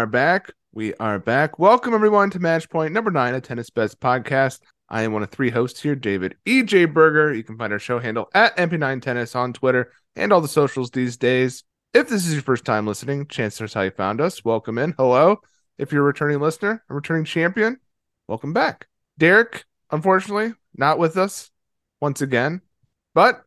Are back. We are back. Welcome everyone to Match Point number nine, a tennis best podcast. I am one of three hosts here, David EJ Berger. You can find our show handle at MP9 Tennis on Twitter and all the socials these days. If this is your first time listening, chances how you found us. Welcome in. Hello. If you're a returning listener, a returning champion, welcome back. Derek, unfortunately, not with us once again, but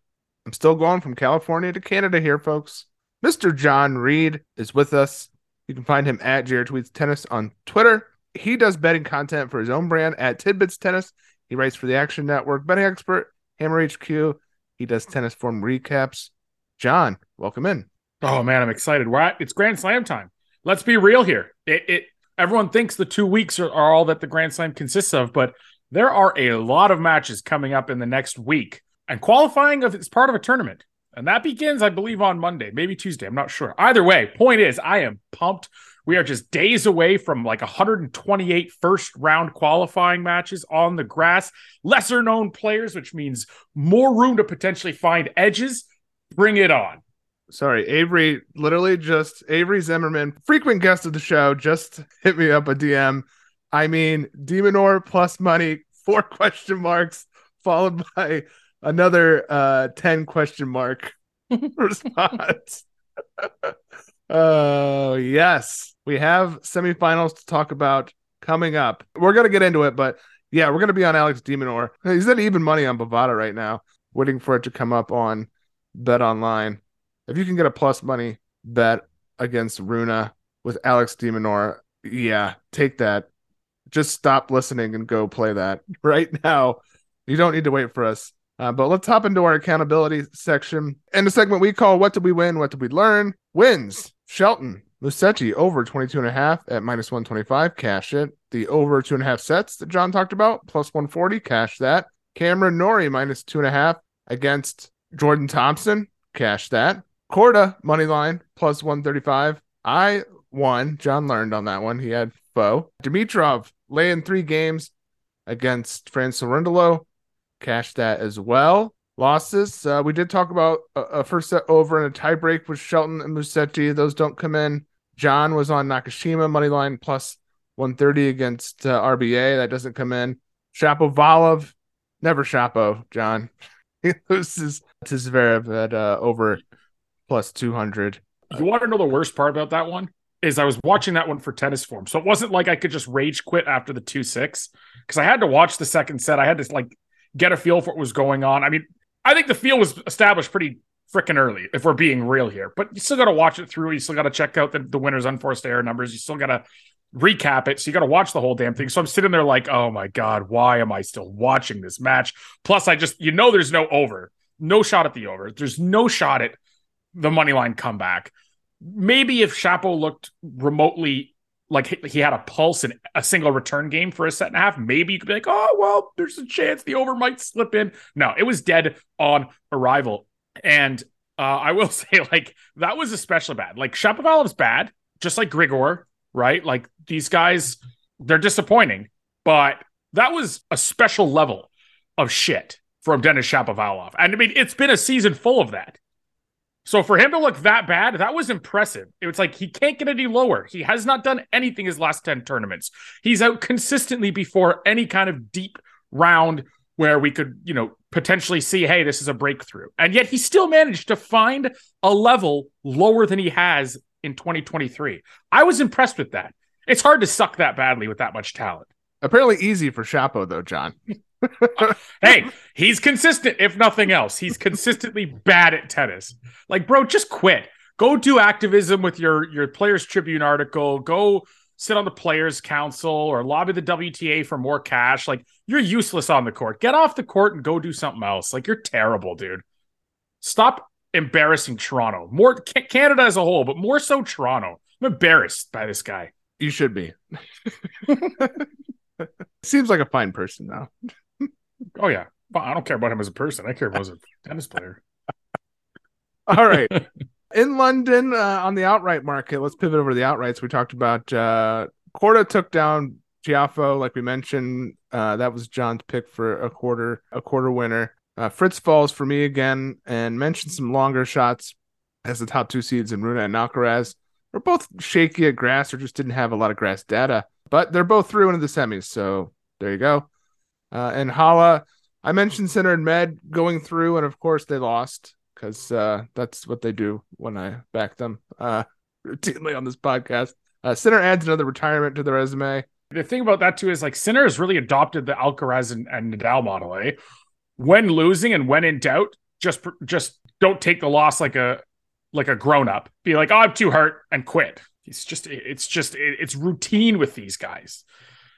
I'm still going from California to Canada here, folks. Mr. Jon Reed is with us. You can find him at Jared Tweets Tennis on Twitter. He does betting content for his own brand at Tidbits Tennis. He writes for the Action Network, betting expert, Hammer HQ. He does tennis form recaps. Jon, welcome in. Oh man, I'm excited. We're at, it's Grand Slam time. Let's be real here. It, it everyone thinks the two weeks are, are all that the Grand Slam consists of, but there are a lot of matches coming up in the next week, and qualifying is part of a tournament. And that begins, I believe, on Monday, maybe Tuesday. I'm not sure. Either way, point is, I am pumped. We are just days away from like 128 first round qualifying matches on the grass. Lesser known players, which means more room to potentially find edges. Bring it on. Sorry, Avery, literally just Avery Zimmerman, frequent guest of the show, just hit me up a DM. I mean, de Minaur plus money, four question marks, followed by another uh 10 question mark response. Oh, uh, yes. We have semifinals to talk about coming up. We're going to get into it, but yeah, we're going to be on Alex de Minaur. He's at even money on Bovada right now, waiting for it to come up on Bet Online. If you can get a plus money bet against Rune with Alex de Minaur, yeah, take that. Just stop listening and go play that right now. You don't need to wait for us. Uh, but let's hop into our accountability section. In the segment we call What Did We Win? What Did We Learn? Wins. Shelton. Musetti over 22 and a half at minus 125. Cash it. The over two and a half sets that Jon talked about, plus 140. Cash that. Cameron Norrie minus two and a half against Jordan Thompson. Cash that. Korda money line plus 135. I won. Jon learned on that one. He had foe. Dimitrov laying three games against Fran Cerundolo cash that as well. Losses, uh, we did talk about a, a, first set over and a tiebreak with Shelton and Musetti. Those don't come in. Jon was on Nakashima money line plus 130 against uh, RBA. That doesn't come in. Shapovalov, never Shapo, Jon. he loses to Zverev at uh, over plus 200. You want to know the worst part about that one? Is I was watching that one for tennis form. So it wasn't like I could just rage quit after the 2 6 because I had to watch the second set. I had to like get a feel for what was going on. I mean, I think the feel was established pretty freaking early, if we're being real here. But you still got to watch it through. You still got to check out the, the winner's unforced error numbers. You still got to recap it. So you got to watch the whole damn thing. So I'm sitting there like, oh my God, why am I still watching this match? Plus, I just, you know, there's no over, no shot at the over. There's no shot at the money line comeback. Maybe if Shapo looked remotely like he had a pulse in a single return game for a set and a half, maybe you could be like, oh, well, there's a chance the over might slip in. No, it was dead on arrival. And uh, I will say, like, that was especially bad. Like, Shapovalov's bad, just like Grigor, right? Like, these guys, they're disappointing, but that was a special level of shit from Denis Shapovalov. And I mean, it's been a season full of that. So for him to look that bad, that was impressive. It was like he can't get any lower. He has not done anything his last 10 tournaments. He's out consistently before any kind of deep round where we could, you know, potentially see, hey, this is a breakthrough. And yet he still managed to find a level lower than he has in 2023. I was impressed with that. It's hard to suck that badly with that much talent. Apparently easy for Shapo though, Jon. Hey, he's consistent, if nothing else. He's consistently bad at tennis. Like, bro, just quit. Go do activism with your your Players Tribune article. Go sit on the Players Council or lobby the WTA for more cash. Like, you're useless on the court. Get off the court and go do something else. Like, you're terrible, dude. Stop embarrassing Toronto. More Canada as a whole, but more so Toronto. I'm embarrassed by this guy. You should be. Seems like a fine person, though. Oh yeah, I don't care about him as a person. I care about him as a tennis player. All right. In London, uh, on the outright market, let's pivot over to the outrights. We talked about uh, Korda took down Tiafoe, like we mentioned. Uh, that was Jon's pick for a quarter, a quarter winner. Uh, Fritz falls for me again, and mentioned some longer shots as the top two seeds in Rune and Alcaraz. were both shaky at grass or just didn't have a lot of grass data. But they're both through into the semis, so there you go. Uh, and Halle, I mentioned Sinner and Med going through, and of course they lost because uh, that's what they do when I back them uh, routinely on this podcast. Uh, Sinner adds another retirement to the resume. The thing about that too is like Sinner has really adopted the Alcaraz and, and Nadal model. Eh? When losing and when in doubt, just just don't take the loss like a like a grown up. Be like, oh, I'm too hurt and quit. It's just it's just it's routine with these guys.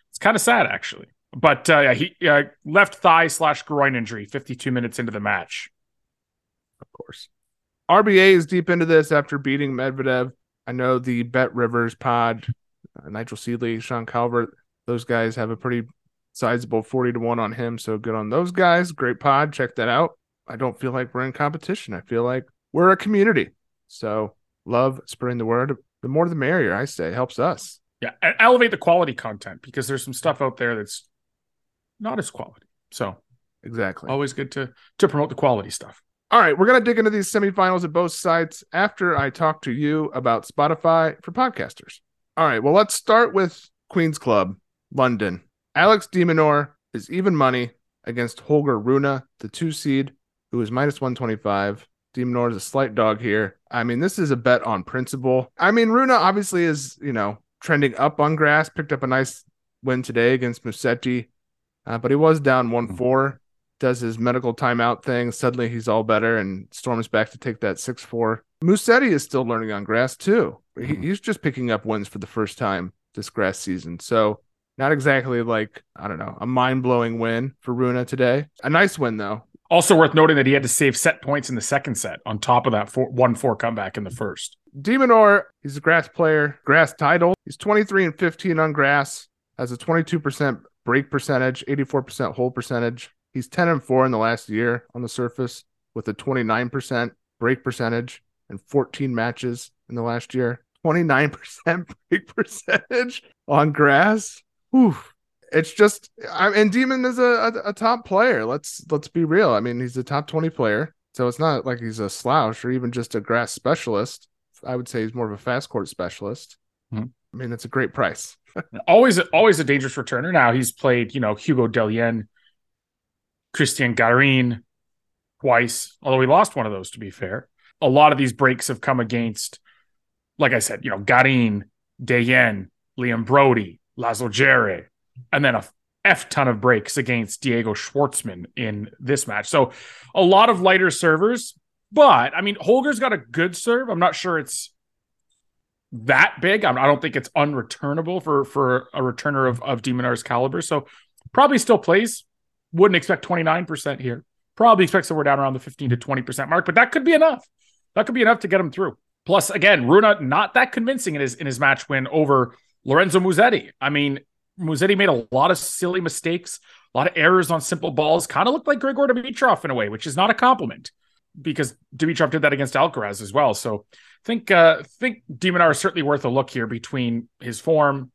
It's kind of sad actually. But uh, he uh, left thigh slash groin injury 52 minutes into the match. Of course. RBA is deep into this after beating Medvedev. I know the Bet Rivers pod, uh, Nigel Seeley, Sean Calvert, those guys have a pretty sizable 40 to 1 on him. So good on those guys. Great pod. Check that out. I don't feel like we're in competition. I feel like we're a community. So love spreading the word. The more the merrier, I say, helps us. Yeah, elevate the quality content because there's some stuff out there that's not as quality. So exactly, always good to to promote the quality stuff. All right, we're gonna dig into these semifinals at both sites after I talk to you about Spotify for podcasters. All right, well, let's start with Queen's Club, London. Alex de Minaur is even money against Holger Rune, the two seed, who is minus 125. de Minaur is a slight dog here. I mean, this is a bet on principle. I mean, Rune obviously is, you know, trending up on grass, picked up a nice win today against Musetti. Uh, but he was down 1 mm-hmm. 4, does his medical timeout thing. Suddenly he's all better and storms back to take that 6 4. Musetti is still learning on grass too. He, mm-hmm. he's just picking up wins for the first time this grass season. So, not exactly like, I don't know, a mind blowing win for Rune today. A nice win, though. Also worth noting that he had to save set points in the second set on top of that 1 4 comeback in the first. de Minaur, he's a grass player, grass title. He's 23 and 15 on grass, has a 22% break percentage, 84% hold percentage. He's 10 and 4 in the last year on the surface with a 29% break percentage and 14 matches in the last year. 29% break percentage on grass. Whew. It's just I and Demon is a, a, a top player. Let's let's be real. I mean, he's a top 20 player. So it's not like he's a slouch or even just a grass specialist. I would say he's more of a fast court specialist. Mm-hmm. I mean, it's a great price. always, always a dangerous returner. Now he's played, you know, Hugo Dellien, Christian Garin twice, although he lost one of those. To be fair, a lot of these breaks have come against, like I said, you know, Garin, Dellien, Liam Broady, Laslo Djere, and then a F ton of breaks against Diego Schwartzman in this match. So a lot of lighter servers, but I mean, Holger's got a good serve. I'm not sure it's that big. I don't think it's unreturnable for for a returner of of de Minaur's caliber. So probably still plays. Wouldn't expect 29% here. Probably expect somewhere down around the 15 to 20% mark, but that could be enough. That could be enough to get him through. Plus, again, Rune not that convincing in his in his match win over Lorenzo Musetti. I mean, Musetti made a lot of silly mistakes, a lot of errors on simple balls. Kind of looked like Grigor Dimitrov in a way, which is not a compliment because Dimitrov did that against Alcaraz as well. So think uh think de Minaur is certainly worth a look here between his form.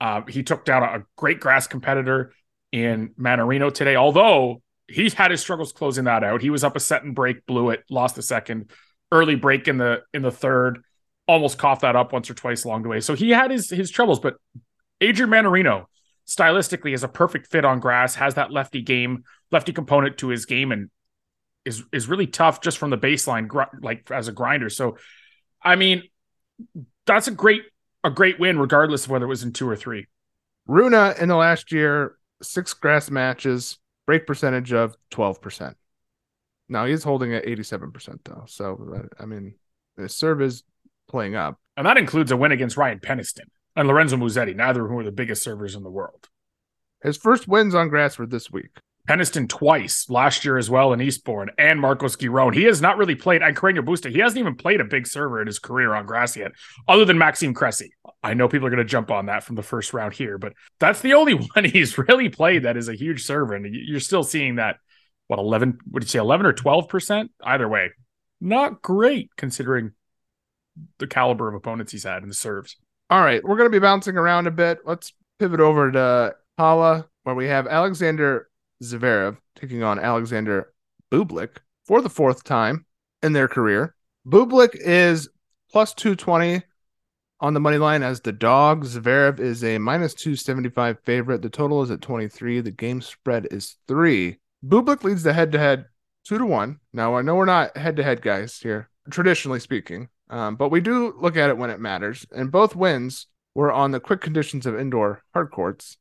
Uh, he took down a great grass competitor in Mannarino today, although he's had his struggles closing that out. He was up a set and break, blew it, lost the second, early break in the in the third, almost coughed that up once or twice along the way. So he had his his troubles, but Adrian Mannarino stylistically is a perfect fit on grass, has that lefty game, lefty component to his game, and is is really tough just from the baseline, gr- like as a grinder. So I mean, that's a great a great win, regardless of whether it was in two or three. Rune in the last year, six grass matches, break percentage of twelve percent. Now he's holding at eighty seven percent though. So I mean, the serve is playing up, and that includes a win against Ryan Peniston and Lorenzo Musetti, neither of whom are the biggest servers in the world. His first wins on grass were this week. Peniston twice last year as well in Eastbourne and Marcos Giron. He has not really played, and Carreño Busta, he hasn't even played a big server in his career on grass yet, other than Maxime Cressy. I know people are going to jump on that from the first round here, but that's the only one he's really played that is a huge server. And you're still seeing that, what, 11, would you say 11 or 12%? Either way, not great considering the caliber of opponents he's had in the serves. All right, we're going to be bouncing around a bit. Let's pivot over to Halle, where we have Alexander Zverev taking on Alexander Bublik for the fourth time in their career. Bublik is plus 220 on the money line as the dog. Zverev is a minus 275 favorite. The total is at 23. The game spread is three. Bublik leads the head to head two to one. Now, I know we're not head to head guys here, traditionally speaking, um, but we do look at it when it matters. And both wins were on the quick conditions of indoor hard courts.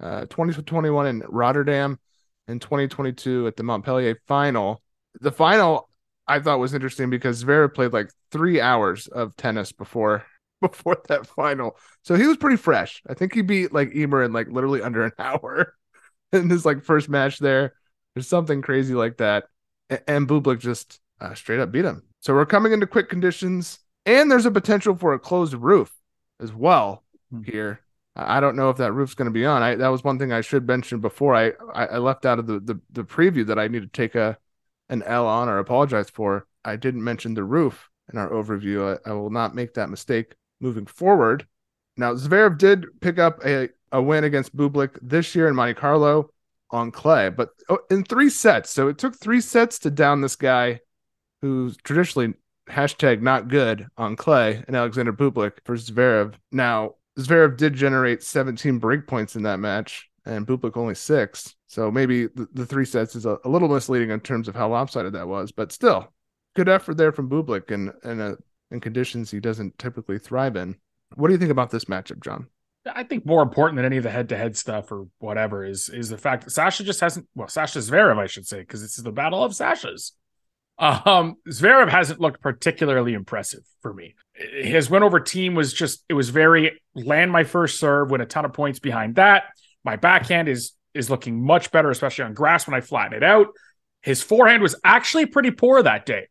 Uh, 2021 in Rotterdam and 2022 at the Montpellier final. The final I thought was interesting because Zverev played like three hours of tennis before before that final. So he was pretty fresh. I think he beat like Ymer in like literally under an hour in his like first match there. There's something crazy like that. And Bublik just uh, straight up beat him. So we're coming into quick conditions, and there's a potential for a closed roof as well hmm. here. I don't know if that roof's going to be on. I that was one thing I should mention before. I I left out of the, the the preview that I need to take a an L on or apologize for. I didn't mention the roof in our overview. I, I will not make that mistake moving forward. Now Zverev did pick up a a win against Bublik this year in Monte Carlo on clay, but oh, in three sets. So it took three sets to down this guy who's traditionally hashtag not good on clay and Alexander Bublik for Zverev. Now, Zverev did generate 17 break points in that match and Bublik only six. So maybe the, the three sets is a, a, little misleading in terms of how lopsided that was, but still good effort there from Bublik and, and uh, in conditions he doesn't typically thrive in. What do you think about this matchup, Jon? I think more important than any of the head-to-head stuff or whatever is is the fact that Sasha just hasn't. Well, Sasha Zverev, I should say, because this is the battle of Sashas. Um, Zverev hasn't looked particularly impressive for me. His win over Thiem was just it was very land my first serve, win a ton of points behind that. My backhand is is looking much better, especially on grass when I flatten it out. His forehand was actually pretty poor that day.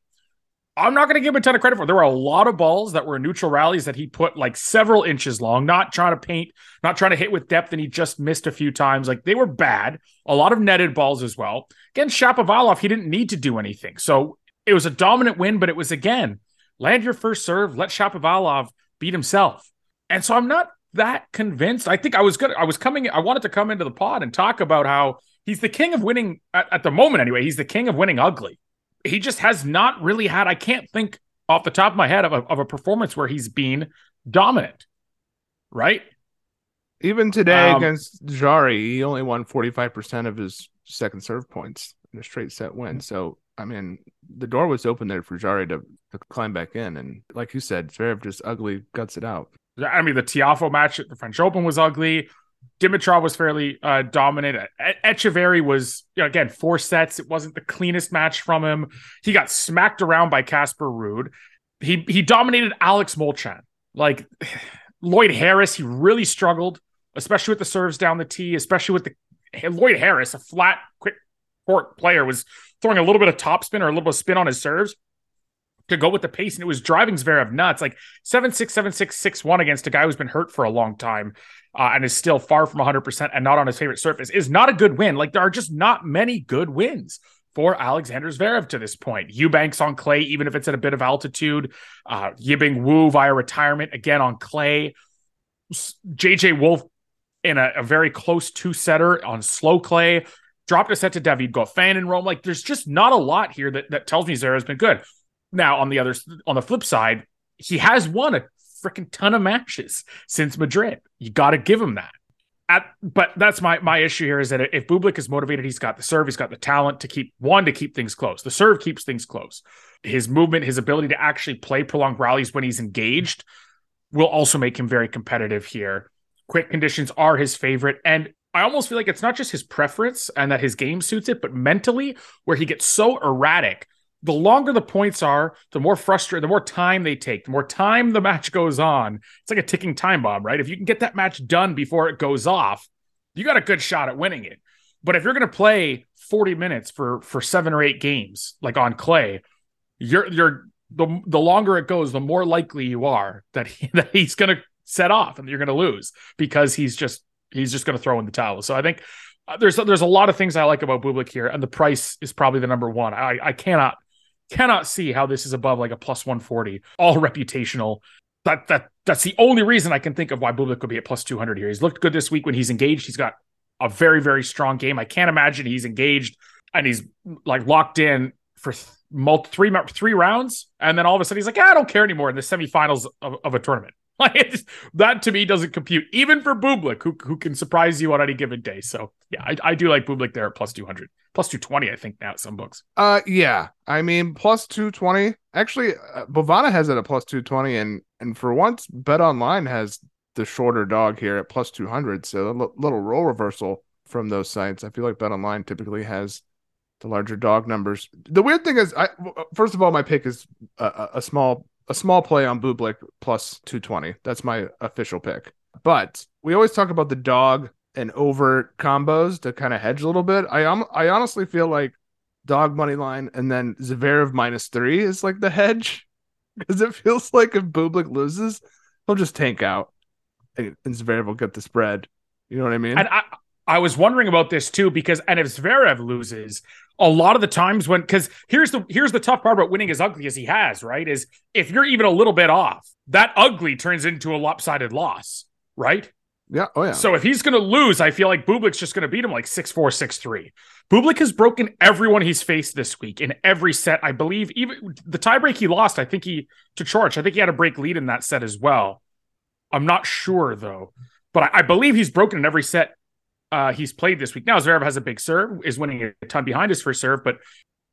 I'm not going to give him a ton of credit for. There were a lot of balls that were neutral rallies that he put like several inches long, not trying to paint, not trying to hit with depth, and he just missed a few times. Like they were bad. A lot of netted balls as well. Against Shapovalov, he didn't need to do anything. So it was a dominant win, but it was again land your first serve, let Shapovalov beat himself. And so I'm not that convinced. I think I was good. I was coming. I wanted to come into the pod and talk about how he's the king of winning at, at the moment. Anyway, he's the king of winning ugly he just has not really had. I can't think off the top of my head of a, of a performance where he's been dominant, right? Even today um, against Jarry, he only won 45% of his second serve points in a straight set win. So, I mean, the door was open there for Jarry to, to climb back in. And like you said, Zverev just ugly guts it out. I mean, the Tiafoe match at the French Open was ugly. Dimitrov was fairly uh, dominant. Etcheverry was you know, again four sets. It wasn't the cleanest match from him. He got smacked around by Casper Ruud. He he dominated Alex Molcan. Like Lloyd Harris, he really struggled, especially with the serves down the tee. Especially with the Lloyd Harris, a flat, quick court player, was throwing a little bit of topspin or a little bit of spin on his serves to go with the pace, and it was driving Zverev nuts. Like seven six seven six six one against a guy who's been hurt for a long time uh, and is still far from 100 percent and not on his favorite surface is not a good win. Like there are just not many good wins for Alexander Zverev to this point. Eubanks on clay, even if it's at a bit of altitude. Uh, Yibing Wu via retirement again on clay. JJ Wolf in a, a very close two setter on slow clay. Dropped a set to David Goffin in Rome. Like there's just not a lot here that, that tells me Zverev's been good. Now, on the other on the flip side, he has won a freaking ton of matches since Madrid. You got to give him that. At, but that's my my issue here is that if Bublik is motivated, he's got the serve, he's got the talent to keep one to keep things close. The serve keeps things close. His movement, his ability to actually play prolonged rallies when he's engaged, will also make him very competitive here. Quick conditions are his favorite, and I almost feel like it's not just his preference and that his game suits it, but mentally, where he gets so erratic the longer the points are, the more frustrated, the more time they take, the more time the match goes on. It's like a ticking time bomb, right? If you can get that match done before it goes off, you got a good shot at winning it. But if you're going to play 40 minutes for for seven or eight games, like on clay, you're you're the the longer it goes, the more likely you are that he, that he's going to set off and you're going to lose because he's just he's just going to throw in the towel. So I think uh, there's there's a lot of things I like about Bublik here, and the price is probably the number one. I I cannot cannot see how this is above like a plus 140, all reputational. That that that's the only reason I can think of why Bublik could be at plus 200 here. He's looked good this week when he's engaged. He's got a very very strong game. I can't imagine he's engaged and he's like locked in for multi, three three rounds, and then all of a sudden he's like, yeah, I don't care anymore in the semifinals of, of a tournament. Like that to me doesn't compute, even for Bublik, who who can surprise you on any given day. So yeah, I, I do like Bublik there at plus two hundred, plus two twenty. I think now at some books. Uh, yeah, I mean plus two twenty. Actually, uh, Bovada has it at plus two twenty, and and for once, Bet Online has the shorter dog here at plus two hundred. So a l- little role reversal from those sites. I feel like Bet Online typically has the larger dog numbers. The weird thing is, I first of all, my pick is a, a small a small play on Bublik plus 220. That's my official pick. But we always talk about the dog and over combos to kind of hedge a little bit. I um, I honestly feel like dog money line and then Zverev minus three is like the hedge because it feels like if Bublik loses, he'll just tank out and Zverev will get the spread. You know what I mean? And I, I was wondering about this too because and if Zverev loses, a lot of the times when because here's the here's the tough part about winning as ugly as he has, right? Is if you're even a little bit off, that ugly turns into a lopsided loss, right? Yeah. Oh yeah. So if he's gonna lose, I feel like Bublik's just gonna beat him like six four, six three. Bublik has broken everyone he's faced this week in every set. I believe even the tiebreak he lost, I think he to Coric, I think he had a break lead in that set as well. I'm not sure though, but I, I believe he's broken in every set uh, he's played this week. Now Zverev has a big serve, is winning a ton behind his first serve, but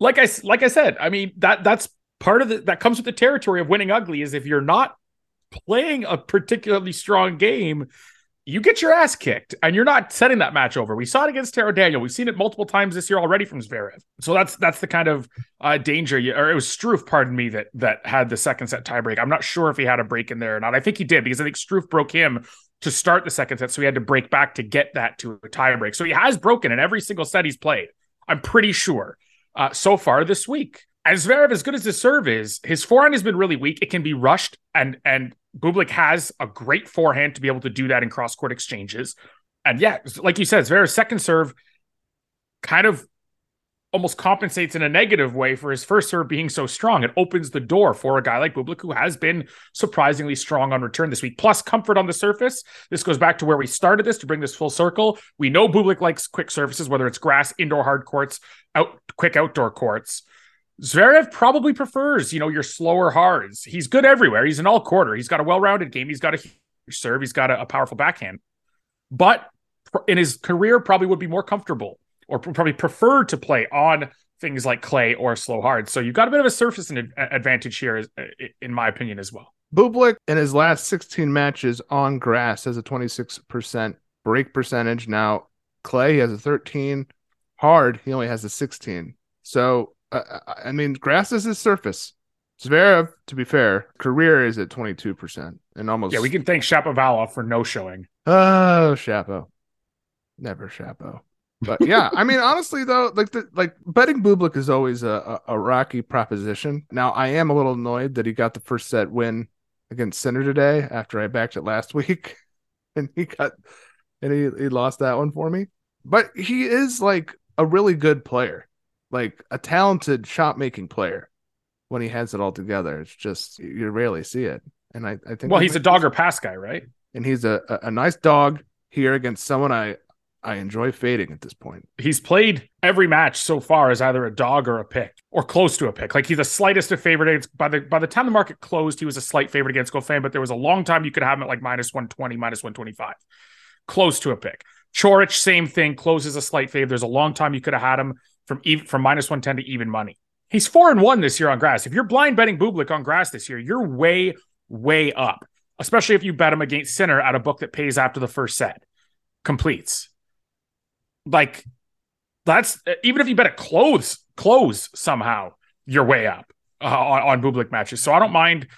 like I like I said, I mean that that's part of the that comes with the territory of winning ugly is if you're not playing a particularly strong game, you get your ass kicked and you're not setting that match over. We saw it against Taro Daniel. We've seen it multiple times this year already from Zverev. So that's that's the kind of uh, danger. You, or it was Struff, pardon me, that that had the second set tiebreak. I'm not sure if he had a break in there or not. I think he did because I think Struff broke him to start the second set. So he had to break back to get that to a tiebreak. So he has broken in every single set he's played. I'm pretty sure uh, so far this week. As Zverev, as good as his serve is, his forehand has been really weak. It can be rushed, and and Bublik has a great forehand to be able to do that in cross court exchanges. And yeah, like you said, Zverev's second serve kind of almost compensates in a negative way for his first serve being so strong. It opens the door for a guy like Bublik who has been surprisingly strong on return this week. Plus comfort on the surface. This goes back to where we started this to bring this full circle. We know Bublik likes quick surfaces, whether it's grass, indoor hard courts, out quick outdoor courts. Zverev probably prefers, you know, your slower hards. He's good everywhere. He's an all quarter. He's got a well-rounded game. He's got a huge serve. He's got a, a powerful backhand. But in his career, probably would be more comfortable or probably prefer to play on things like clay or slow hard. So you've got a bit of a surface advantage here, in my opinion, as well. Bublik in his last 16 matches on grass has a 26% break percentage. Now, clay he has a 13. Hard, he only has a 16. So, uh, I mean, grass is his surface. Zverev, to be fair, career is at 22% and almost. Yeah, we can thank Shapovalov for no showing. Oh, Shapo. Never Shapo. But yeah, I mean, honestly though, like the like betting Bublik is always a, a, a rocky proposition. Now I am a little annoyed that he got the first set win against Sinner today after I backed it last week, and he got and he, he lost that one for me. But he is like a really good player, like a talented shot making player. When he has it all together, it's just you rarely see it. And I, I think well, he's a dog or pass guy, right? And he's a, a, a nice dog here against someone I I enjoy fading at this point. He's played every match so far as either a dog or a pick, or close to a pick. Like he's the slightest of favorite. By the by the time the market closed, he was a slight favorite against Goffin, but there was a long time you could have him at like minus 120, minus 125. Close to a pick. Coric, same thing, closes a slight fave. There's a long time you could have had him from even from minus 110 to even money. He's four and one this year on grass. If you're blind betting Bublik on grass this year, you're way, way up. Especially if you bet him against Sinner at a book that pays after the first set completes like that's even if you bet a close close somehow, you're way up uh, on, on Bublik matches. So I don't mind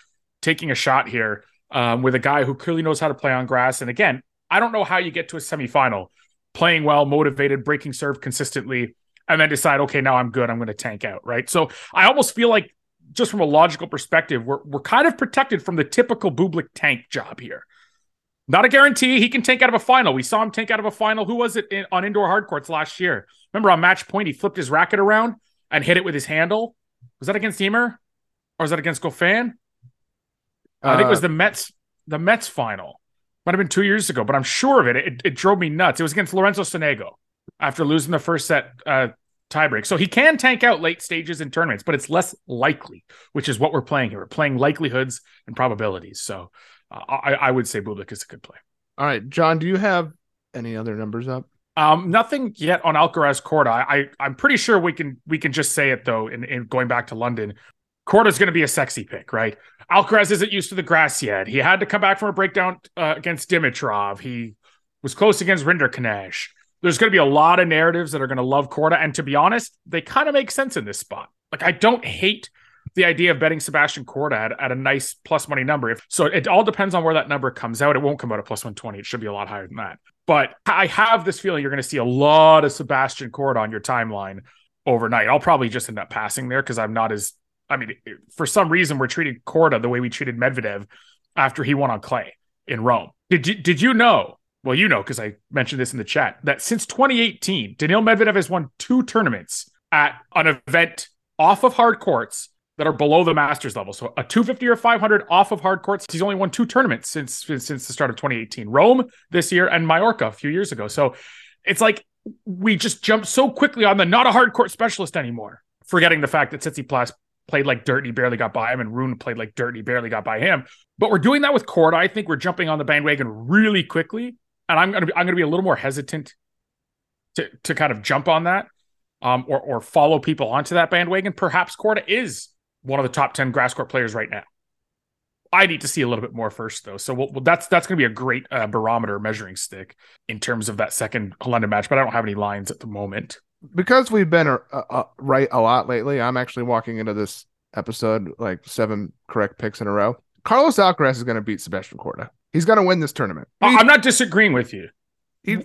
taking a shot here um, with a guy who clearly knows how to play on grass. And again, I don't know how you get to a semifinal playing well, motivated, breaking serve consistently, and then decide, okay, now I'm good. I'm going to tank out. Right. So I almost feel like just from a logical perspective, we're, we're kind of protected from the typical Bublik tank job here. Not a guarantee he can tank out of a final. We saw him tank out of a final. Who was it in, on indoor hard courts last year? Remember on match point, he flipped his racket around and hit it with his handle. Was that against Ymer or was that against Goffin? Uh, I think it was uh, the Metz, the Metz final. Might have been two years ago, but I'm sure of it. It, it drove me nuts. It was against Lorenzo Sonego after losing the first set uh, tiebreak. So he can tank out late stages in tournaments, but it's less likely, which is what we're playing here. We're playing likelihoods and probabilities. So I, I would say Bublik is a good play. All right, Jon, do you have any other numbers up? Um, nothing yet on Alcaraz Korda. I, I am pretty sure we can we can just say it though. In, in going back to London, Korda's going to be a sexy pick, right? Alcaraz isn't used to the grass yet. He had to come back from a breakdown uh, against Dimitrov. He was close against Rinderknech. There's going to be a lot of narratives that are going to love Korda, and to be honest, they kind of make sense in this spot. Like I don't hate the idea of betting Sebastian Korda at, at a nice plus money number. If so, it all depends on where that number comes out. It won't come out at plus 120. It should be a lot higher than that. But I have this feeling you're going to see a lot of Sebastian Korda on your timeline overnight. I'll probably just end up passing there because I'm not as I mean, for some reason, we're treating Korda the way we treated Medvedev after he won on clay in Rome. Did you did you know? Well, you know because I mentioned this in the chat that since 2018, Daniil Medvedev has won two tournaments at an event off of hard courts that are below the Masters level. So a 250 or 500 off of hard courts. He's only won two tournaments since since the start of 2018. Rome this year and Mallorca a few years ago. So it's like we just jumped so quickly on the not a hard court specialist anymore, forgetting the fact that Tsitsipas played like dirt and he barely got by him, and Rune played like dirt and he barely got by him. But we're doing that with Korda. I think we're jumping on the bandwagon really quickly, and I'm gonna be, I'm gonna be a little more hesitant to to kind of jump on that, um, or or follow people onto that bandwagon. Perhaps Korda is one of the top ten grass court players right now. I need to see a little bit more first, though. So we'll, that's that's going to be a great uh, barometer measuring stick in terms of that second London match. But I don't have any lines at the moment because we've been uh, uh, right a lot lately, I'm actually walking into this episode like seven correct picks in a row. Carlos Alcaraz is going to beat Sebastian Korda. He's going to win this tournament. He, I'm not disagreeing with you.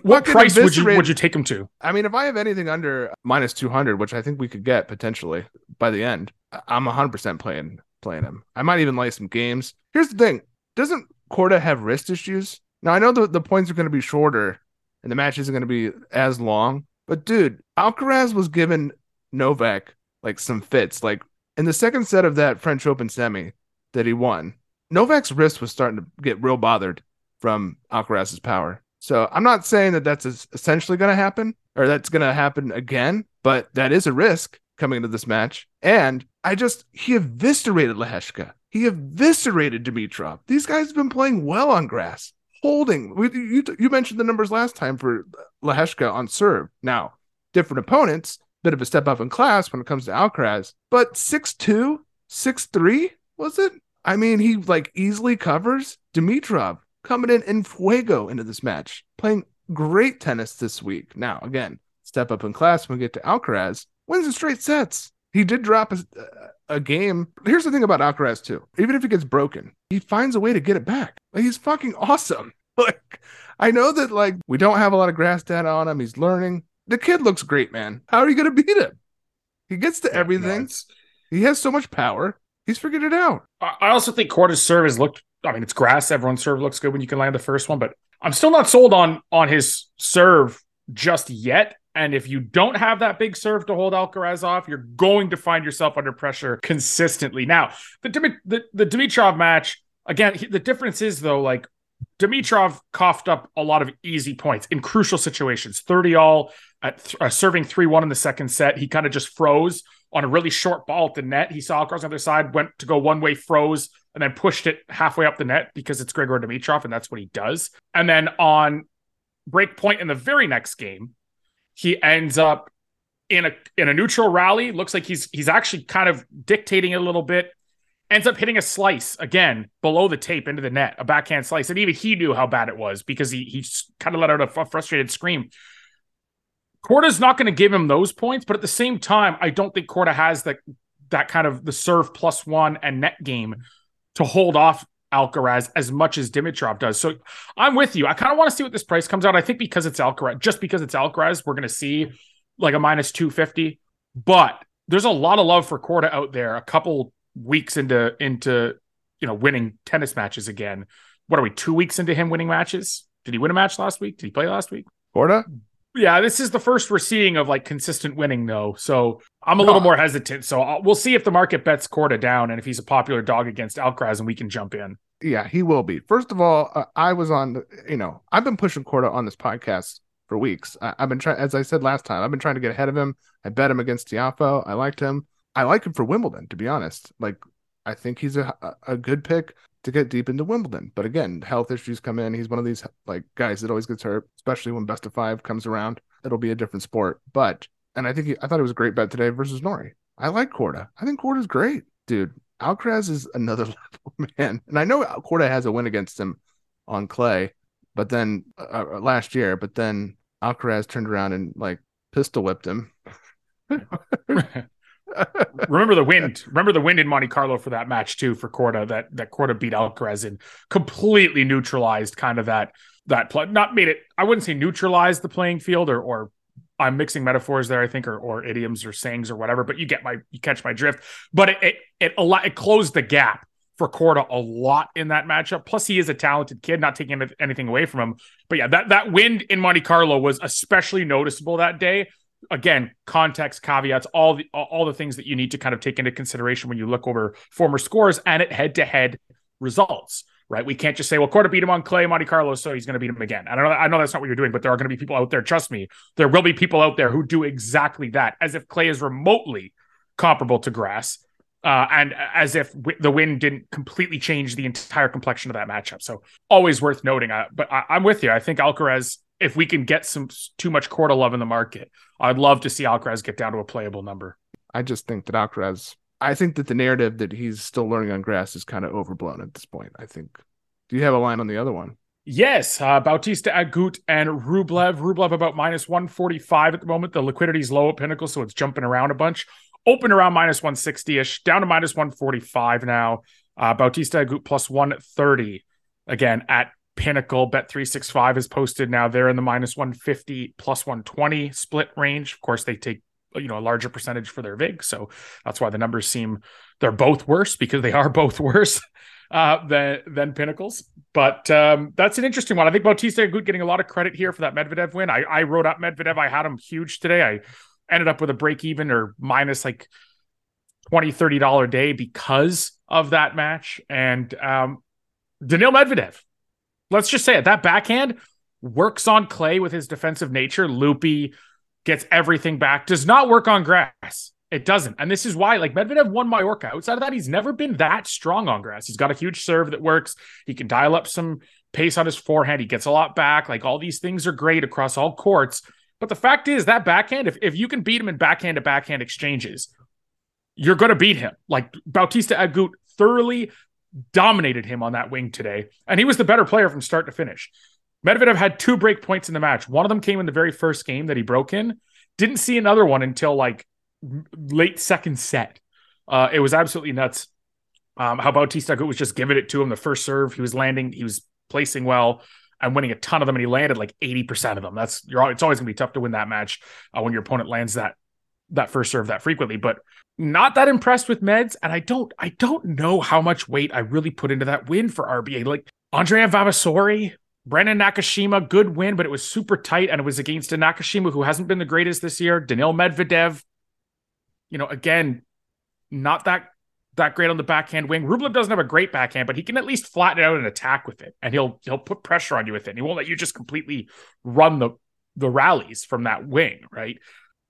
What price would you would you take him to? I mean, if I have anything under minus 200, which I think we could get potentially by the end, I'm 100% playing playing him. I might even lay some games. Here's the thing: doesn't Korda have wrist issues? Now I know the, the points are going to be shorter and the match isn't going to be as long, but dude, Alcaraz was given Novak like some fits. Like in the second set of that French Open semi that he won, Novak's wrist was starting to get real bothered from Alcaraz's power. So I'm not saying that that's essentially going to happen or that's going to happen again, but that is a risk coming into this match. And I just he eviscerated Lehecka. He eviscerated Dimitrov. These guys have been playing well on grass holding. You you mentioned the numbers last time for Lehecka on serve. Now, different opponents, bit of a step up in class when it comes to Alcaraz, but six two, six three was it? I mean, he like easily covers Dimitrov coming in in fuego into this match, playing great tennis this week. Now, again, step up in class when we get to Alcaraz, wins in straight sets. He did drop a, a game. Here's the thing about Alcaraz too. Even if he gets broken, he finds a way to get it back. Like, he's fucking awesome. Like I know that like we don't have a lot of grass data on him. He's learning. The kid looks great, man. How are you gonna beat him? He gets to yeah, everything. No, he has so much power. He's figured it out. I also think Korda's serve has looked. I mean, it's grass. Everyone's serve looks good when you can land the first one, but I'm still not sold on on his serve just yet. And if you don't have that big serve to hold Alcaraz off, you're going to find yourself under pressure consistently. Now, the the, the Dimitrov match, again, the difference is though, like Dimitrov coughed up a lot of easy points in crucial situations. 30 all at th- uh, serving 3 1 in the second set. He kind of just froze on a really short ball at the net. He saw on the other side, went to go one way, froze, and then pushed it halfway up the net because it's Grigor Dimitrov, and that's what he does. And then on break point in the very next game, he ends up in a in a neutral rally. Looks like he's he's actually kind of dictating it a little bit. Ends up hitting a slice again below the tape into the net, a backhand slice, and even he knew how bad it was because he he kind of let out a frustrated scream. Korda's not going to give him those points, but at the same time, I don't think Korda has that that kind of the serve plus one and net game to hold off Alcaraz as much as Dimitrov does. So I'm with you. I kind of want to see what this price comes out. I think because it's Alcaraz, just because it's Alcaraz, we're going to see like a minus 250. But there's a lot of love for Korda out there. A couple weeks into into you know winning tennis matches again. What are we? Two weeks into him winning matches? Did he win a match last week? Did he play last week? Korda? Yeah, this is the first we're seeing of like consistent winning though. So I'm a little more hesitant. So I'll, we'll see if the market bets Korda down and if he's a popular dog against Alcaraz and we can jump in. Yeah, he will be. First of all, uh, I was on, you know, I've been pushing Korda on this podcast for weeks. I, have been trying, as I said last time, I've been trying to get ahead of him. I bet him against Tiafoe. I liked him. I like him for Wimbledon, to be honest. Like, I think he's a, a good pick. To get deep into Wimbledon. But again, health issues come in. He's one of these like guys that always gets hurt, especially when best of five comes around. It'll be a different sport. But and I think he, I thought it was a great bet today versus Norrie. I like Korda. I think Korda's great, dude. Alcaraz is another level, man. And I know Korda has a win against him on clay, but then uh, uh last year, but then Alcaraz turned around and like pistol whipped him. remember the wind. Remember the wind in Monte Carlo for that match too for Korda that that Korda beat Alcaraz and completely neutralized kind of that that play. Not made it. I wouldn't say neutralized the playing field or or I'm mixing metaphors there, I think, or, or idioms or sayings or whatever. But you get my you catch my drift. But it it it, a lot, it closed the gap for Korda a lot in that matchup. Plus, he is a talented kid, not taking anything away from him. But yeah, that that wind in Monte Carlo was especially noticeable that day again context caveats all the all the things that you need to kind of take into consideration when you look over former scores and at head to head results right we can't just say well Korda beat him on clay monte carlo so he's going to beat him again i know i know that's not what you're doing but there are going to be people out there trust me there will be people out there who do exactly that as if clay is remotely comparable to grass uh, and as if w- the win didn't completely change the entire complexion of that matchup. So always worth noting. Uh, but I, am with you. I think Alcaraz if we can get some too much Korda love in the market, I'd love to see Alcaraz get down to a playable number. I just think that Alcaraz, I think that the narrative that he's still learning on grass is kind of overblown at this point. I think. Do you have a line on the other one? Yes, uh, Bautista Agut and Rublev. Rublev about minus 145 at the moment. The liquidity is low at Pinnacle, so it's jumping around a bunch. Open around minus 160 ish, down to minus 145 now. Uh, Bautista Agut plus 130 again at Pinnacle Bet 365 is posted now. They're in the minus 150 plus 120 split range. Of course, they take you know a larger percentage for their vig, so that's why the numbers seem they're both worse because they are both worse uh, than than Pinnacles. But um, that's an interesting one. I think Bautista Agut getting a lot of credit here for that Medvedev win. I, I wrote up Medvedev. I had him huge today. I ended up with a break even or minus like 20 30 dollar day because of that match and um Daniil Medvedev let's just say it. That backhand works on clay with his defensive nature. Loopy gets everything back. Does not work on grass. It doesn't. And this is why, like Medvedev won Mallorca. Outside of that, he's never been that strong on grass. He's got a huge serve that works. He can dial up some pace on his forehand. He gets a lot back. Like all these things are great across all courts. But the fact is that backhand, if, if you can beat him in backhand to backhand exchanges, you're going to beat him. Like Bautista Agut thoroughly dominated him on that wing today, and he was the better player from start to finish. Medvedev had two break points in the match. One of them came in the very first game that he broke in. Didn't see another one until like late second set. Uh, it was absolutely nuts. Um, how Bautista was just giving it to him the first serve. He was landing, he was placing well and winning a ton of them, and he landed like 80% of them. That's you're it's always gonna be tough to win that match uh, when your opponent lands that that first serve that frequently. But not that impressed with Meds, and I don't I don't know how much weight I really put into that win for RBA. Like Andrea Vavasori, Brandon Nakashima, good win, but it was super tight, and it was against a Nakashima who hasn't been the greatest this year. Daniil Medvedev, you know, again, not that that great on the backhand wing. Rublev doesn't have a great backhand, but he can at least flatten out and attack with it, and he'll he'll put pressure on you with it. And he won't let you just completely run the the rallies from that wing, right?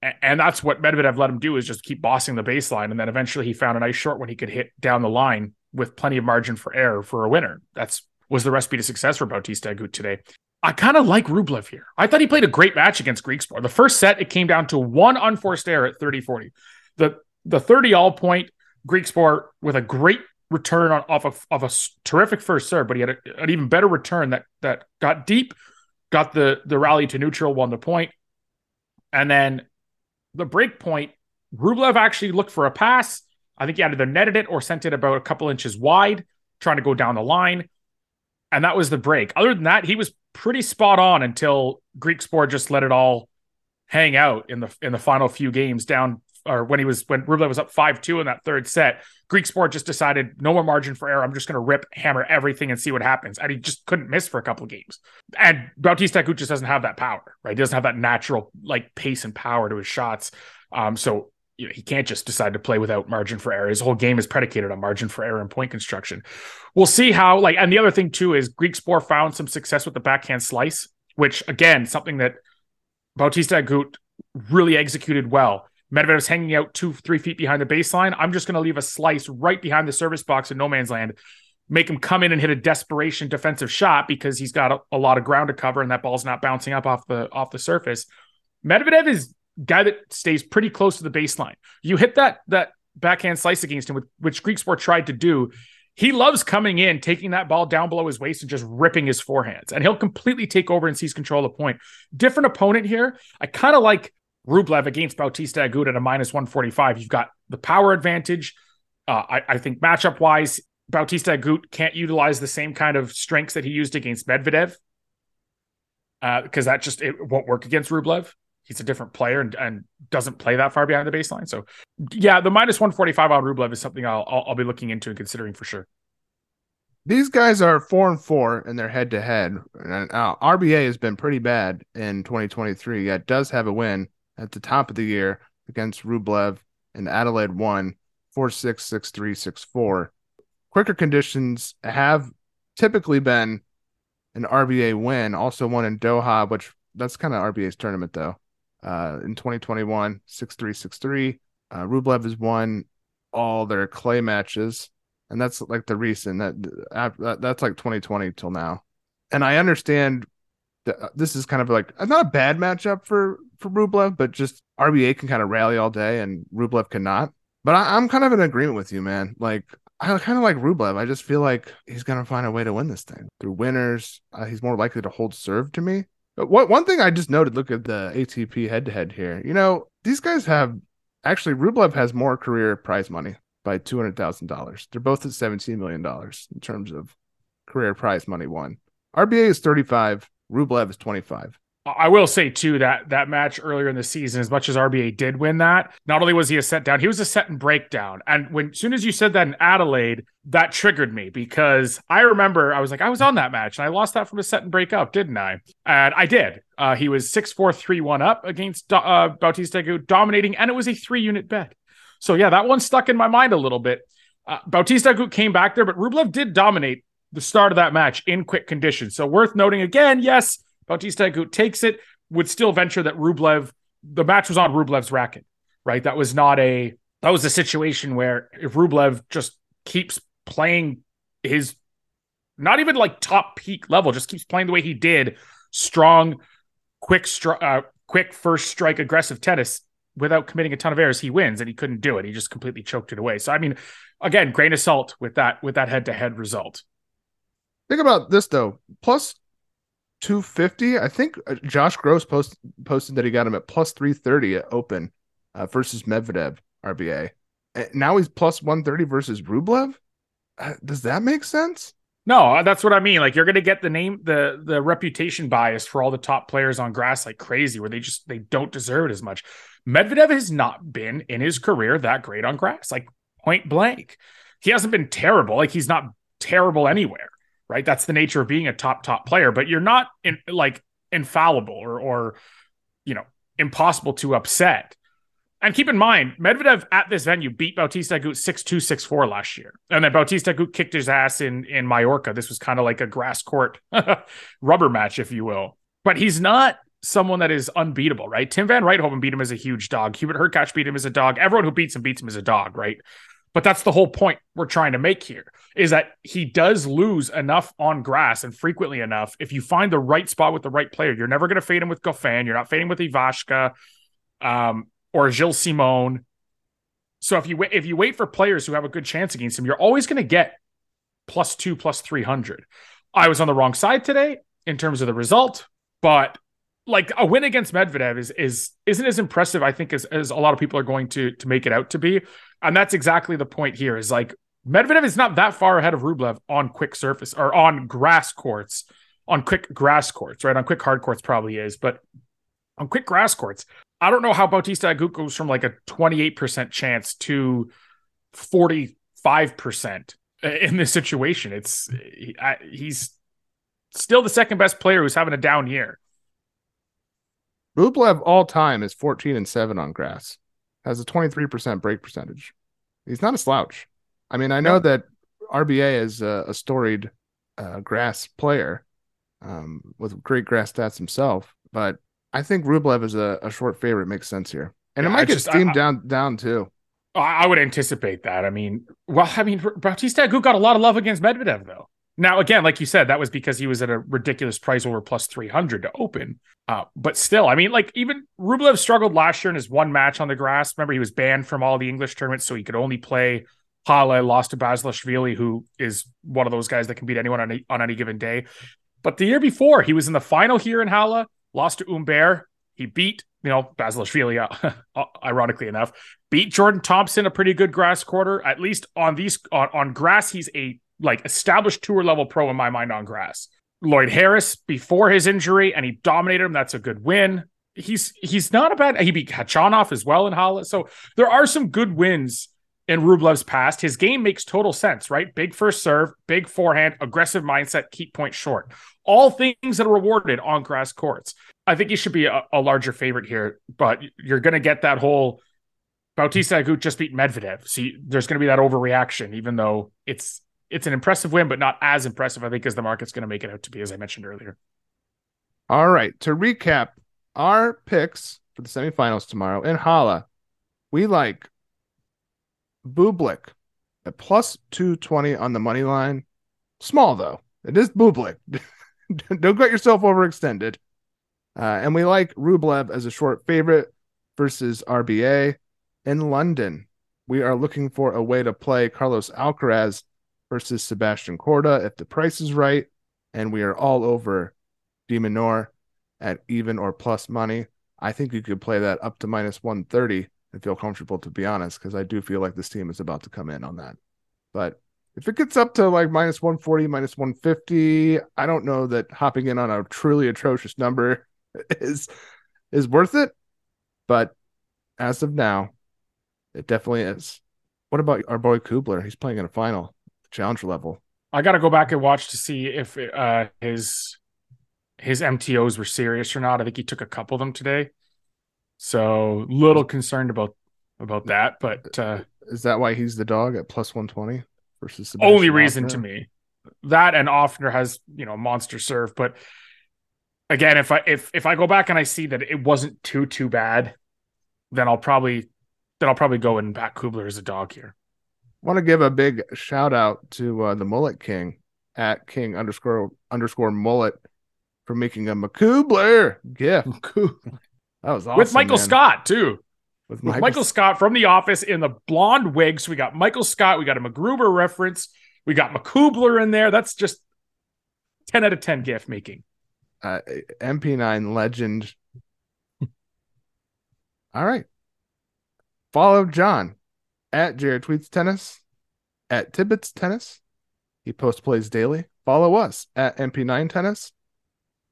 And that's what Medvedev let him do is just keep bossing the baseline. And then eventually he found a nice short when he could hit down the line with plenty of margin for error for a winner. That's was the recipe to success for Bautista Agut today. I kind of like Rublev here. I thought he played a great match against Griekspoor. The first set, it came down to one unforced error at 30-40. The the 30 all point Griekspoor with a great return on off of, of a terrific first serve, but he had a, an even better return that that got deep, got the the rally to neutral, won the point, and then the break point, Rublev actually looked for a pass. I think he either netted it or sent it about a couple inches wide, trying to go down the line. And that was the break. Other than that, he was pretty spot on until Griekspoor just let it all hang out in the in the final few games down or when he was when Rublev was up five two in that third set, Griekspoor just decided no more margin for error. I'm just going to rip hammer everything and see what happens, and he just couldn't miss for a couple of games. And Bautista Agut just doesn't have that power, right? He doesn't have that natural like pace and power to his shots. Um, so you know, he can't just decide to play without margin for error. His whole game is predicated on margin for error and point construction. We'll see how like, and the other thing too is Griekspoor found some success with the backhand slice, which again something that Bautista Agut really executed well Medvedev's hanging out two, three feet behind the baseline. I'm just going to leave a slice right behind the service box in no man's land. make him come in and hit a desperation defensive shot because he's got a, a lot of ground to cover and that ball's not bouncing up off the off the surface. Medvedev is a guy that stays pretty close to the baseline. You hit that that backhand slice against him, which Griekspoor tried to do. He loves coming in, taking that ball down below his waist and just ripping his forehands. And he'll completely take over and seize control of the point. Different opponent here. I kind of like Rublev against Bautista Agut at a minus 145. You've got the power advantage. Uh, I, I, think matchup wise, Bautista Agut can't utilize the same kind of strengths that he used against Medvedev because uh, that just it won't work against Rublev he's a different player and, and doesn't play that far behind the baseline. So, yeah, the minus 145 on Rublev is something I'll, I'll, I'll be looking into and considering for sure. These guys are four and four in their head to head. Uh, RBA has been pretty bad in 2023, yet does have a win at the top of the year against Rublev and Adelaide won 4 6, 6 3, 6 4. Quicker conditions have typically been an RBA win, also one in Doha, which that's kind of RBA's tournament though uh, in 2021, 6363. Uh, Rublev has won all their clay matches, and that's like the recent that that's like 2020 till now. And I understand that Uh, this is kind of like uh, not a bad matchup for for Rublev, but just RBA can kind of rally all day and Rublev cannot. But I, am kind of in agreement with you, man. Like I kind of like Rublev. I just feel like he's gonna find a way to win this thing through winners. Uh, he's more likely to hold serve to me. Uh, but what one thing I just noted, look at the ATP head to head here. You know, these guys have actually Rublev has more career prize money by two hundred thousand dollars. They're both at seventeen million dollars in terms of career prize money won. RBA is thirty five. Rublev is twenty five. I will say too that that match earlier in the season, as much as RBA did win that, not only was he a set down, he was a set and breakdown. And when soon as you said that in Adelaide, that triggered me because I remember I was like, I was on that match and I lost that from a set and break up, didn't I? And I did. Uh, he was six four three one up against uh, Bautista Agut, dominating, and it was a three unit bet. So yeah, that one stuck in my mind a little bit. Uh, Bautista Agut came back there, but Rublev did dominate the start of that match in quick conditions. So worth noting again, yes Bautista Agut takes it, would still venture that Rublev, the match was on Rublev's racket, right? That was not a, that was a situation where if Rublev just keeps playing his, not even like top peak level, just keeps playing the way he did, strong, quick, stri- uh, quick first strike, aggressive tennis without committing a ton of errors, he wins, and he couldn't do it. He just completely choked it away. So I mean, again, grain of salt with that with that head to head result. Think about this though. Plus 250. I think uh, Josh Gross post, posted that he got him at plus 330 at Open uh, versus Medvedev RBA. Now he's plus 130 versus Rublev. Uh, does that make sense? No, uh, that's what I mean. Like you're going to get the name, the the reputation bias for all the top players on grass like crazy, where they just they don't deserve it as much. Medvedev has not been in his career that great on grass, like point blank. He hasn't been terrible. Like he's not terrible anywhere right? That's the nature of being a top top player, but you're not in, like infallible or or you know impossible to upset. And keep in mind, Medvedev at this venue beat Bautista Agut 6-2, 6-4 last year. And then Bautista Agut kicked his ass in in Mallorca. This was kind of like a grass court rubber match, if you will. But he's not someone that is unbeatable, right? Tim Van Rijthoven beat him as a huge dog. Hubert Hurkacz beat him as a dog. Everyone who beats him beats him as a dog, right? But that's the whole point we're trying to make here is that he does lose enough on grass and frequently enough. If you find the right spot with the right player, you're never going to fade him with Goffin. You're not fading with Ivashka um, or Gilles Simon. So if you wait, if you wait for players who have a good chance against him, you're always going to get plus two, plus 300. I was on the wrong side today in terms of the result, but like a win against Medvedev is is isn't as impressive, I think, as, as a lot of people are going to to make it out to be. And that's exactly the point here is like Medvedev is not that far ahead of Rublev on quick surface or on grass courts, on quick grass courts, right? On quick hard courts probably is, but on quick grass courts, I don't know how Bautista Agut goes from like a 28% chance to 45% in this situation. It's he's still the second best player who's having a down year. Rublev all time is 14 and 7 on grass, has a 23% break percentage. He's not a slouch. I mean, I know that RBA is a, a storied uh, grass player um, with great grass stats himself, but I think Rublev is a, a short favorite makes sense here. And yeah, it might I get just, steamed I, down down too. I would anticipate that. I mean, well, I mean, Bautista Agut got a lot of love against Medvedev, though. Now, again, like you said, that was because he was at a ridiculous price over plus 300 to open. Uh, but still, I mean, like even Rublev struggled last year in his one match on the grass. Remember, he was banned from all the English tournaments, so he could only play Halle, lost to Basilashvili, who is one of those guys that can beat anyone on any, on any given day. But the year before, he was in the final here in Halle, lost to Humbert. He beat, you know, Basilashvili, uh, ironically enough, beat Jordan Thompson, a pretty good grass quarter. At least on these on, on grass, he's a like established tour level pro in my mind on grass. Lloyd Harris before his injury, and he dominated him. That's a good win. He's he's not a bad. He beat Khachanov as well in Halle. So there are some good wins in Rublev's past. His game makes total sense, right? Big first serve, big forehand, aggressive mindset, keep point short. All things that are rewarded on grass courts. I think he should be a, a larger favorite here, but you're going to get that whole Bautista Agut just beat Medvedev. See, there's going to be that overreaction, even though it's it's an impressive win, but not as impressive, I think, as the market's going to make it out to be, as I mentioned earlier. All right. To recap our picks for the semifinals tomorrow in Halle, we like Bublik at plus 220 on the money line. Small, though. It is Bublik. Don't get yourself overextended. Uh, and we like Rublev as a short favorite versus RBA. In London, we are looking for a way to play Carlos Alcaraz versus Sebastian Korda if the price is right. And we are all over de Minaur at even or plus money. I think you could play that up to minus 130 and feel comfortable, to be honest, because I do feel like this team is about to come in on that. But if it gets up to like minus 140, minus 150, I don't know that hopping in on a truly atrocious number is is worth it. But as of now, it definitely is. What about our boy Kubler? He's playing in a final challenger level. I got to go back and watch to see if uh, his his MTOs were serious or not. I think he took a couple of them today, so little concerned about about that. But uh, is that why he's the dog at plus one twenty versus Sebastian only reason to me? That and Ofner has you know monster serve, but again, if I if if I go back and I see that it wasn't too too bad, then I'll probably then I'll probably go and back Kubler as a dog here want to give a big shout out to uh, the Mullet King at King underscore underscore Mullet for making a McCubler gift. That was awesome. With Michael man. Scott too. With Michael, With Michael Scott from The Office in the blonde wig. So we got Michael Scott. We got a McGruber reference. We got McCubler in there. That's just 10 out of 10 gift making. Uh, MP9 legend. All right. Follow Jon at Jared Tweets Tennis, at Tibbets Tennis. He post plays daily. Follow us at MP9 Tennis.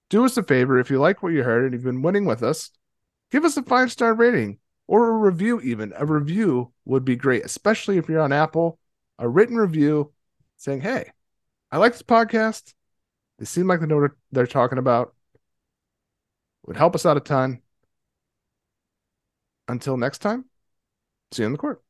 Do us a favor if you like what you heard and you've been winning with us, give us a five star rating or a review, even. A review would be great, especially if you're on Apple. A written review saying, Hey, I like this podcast. They seem like they know what they're talking about. It would help us out a ton. Until next time, see you on the court.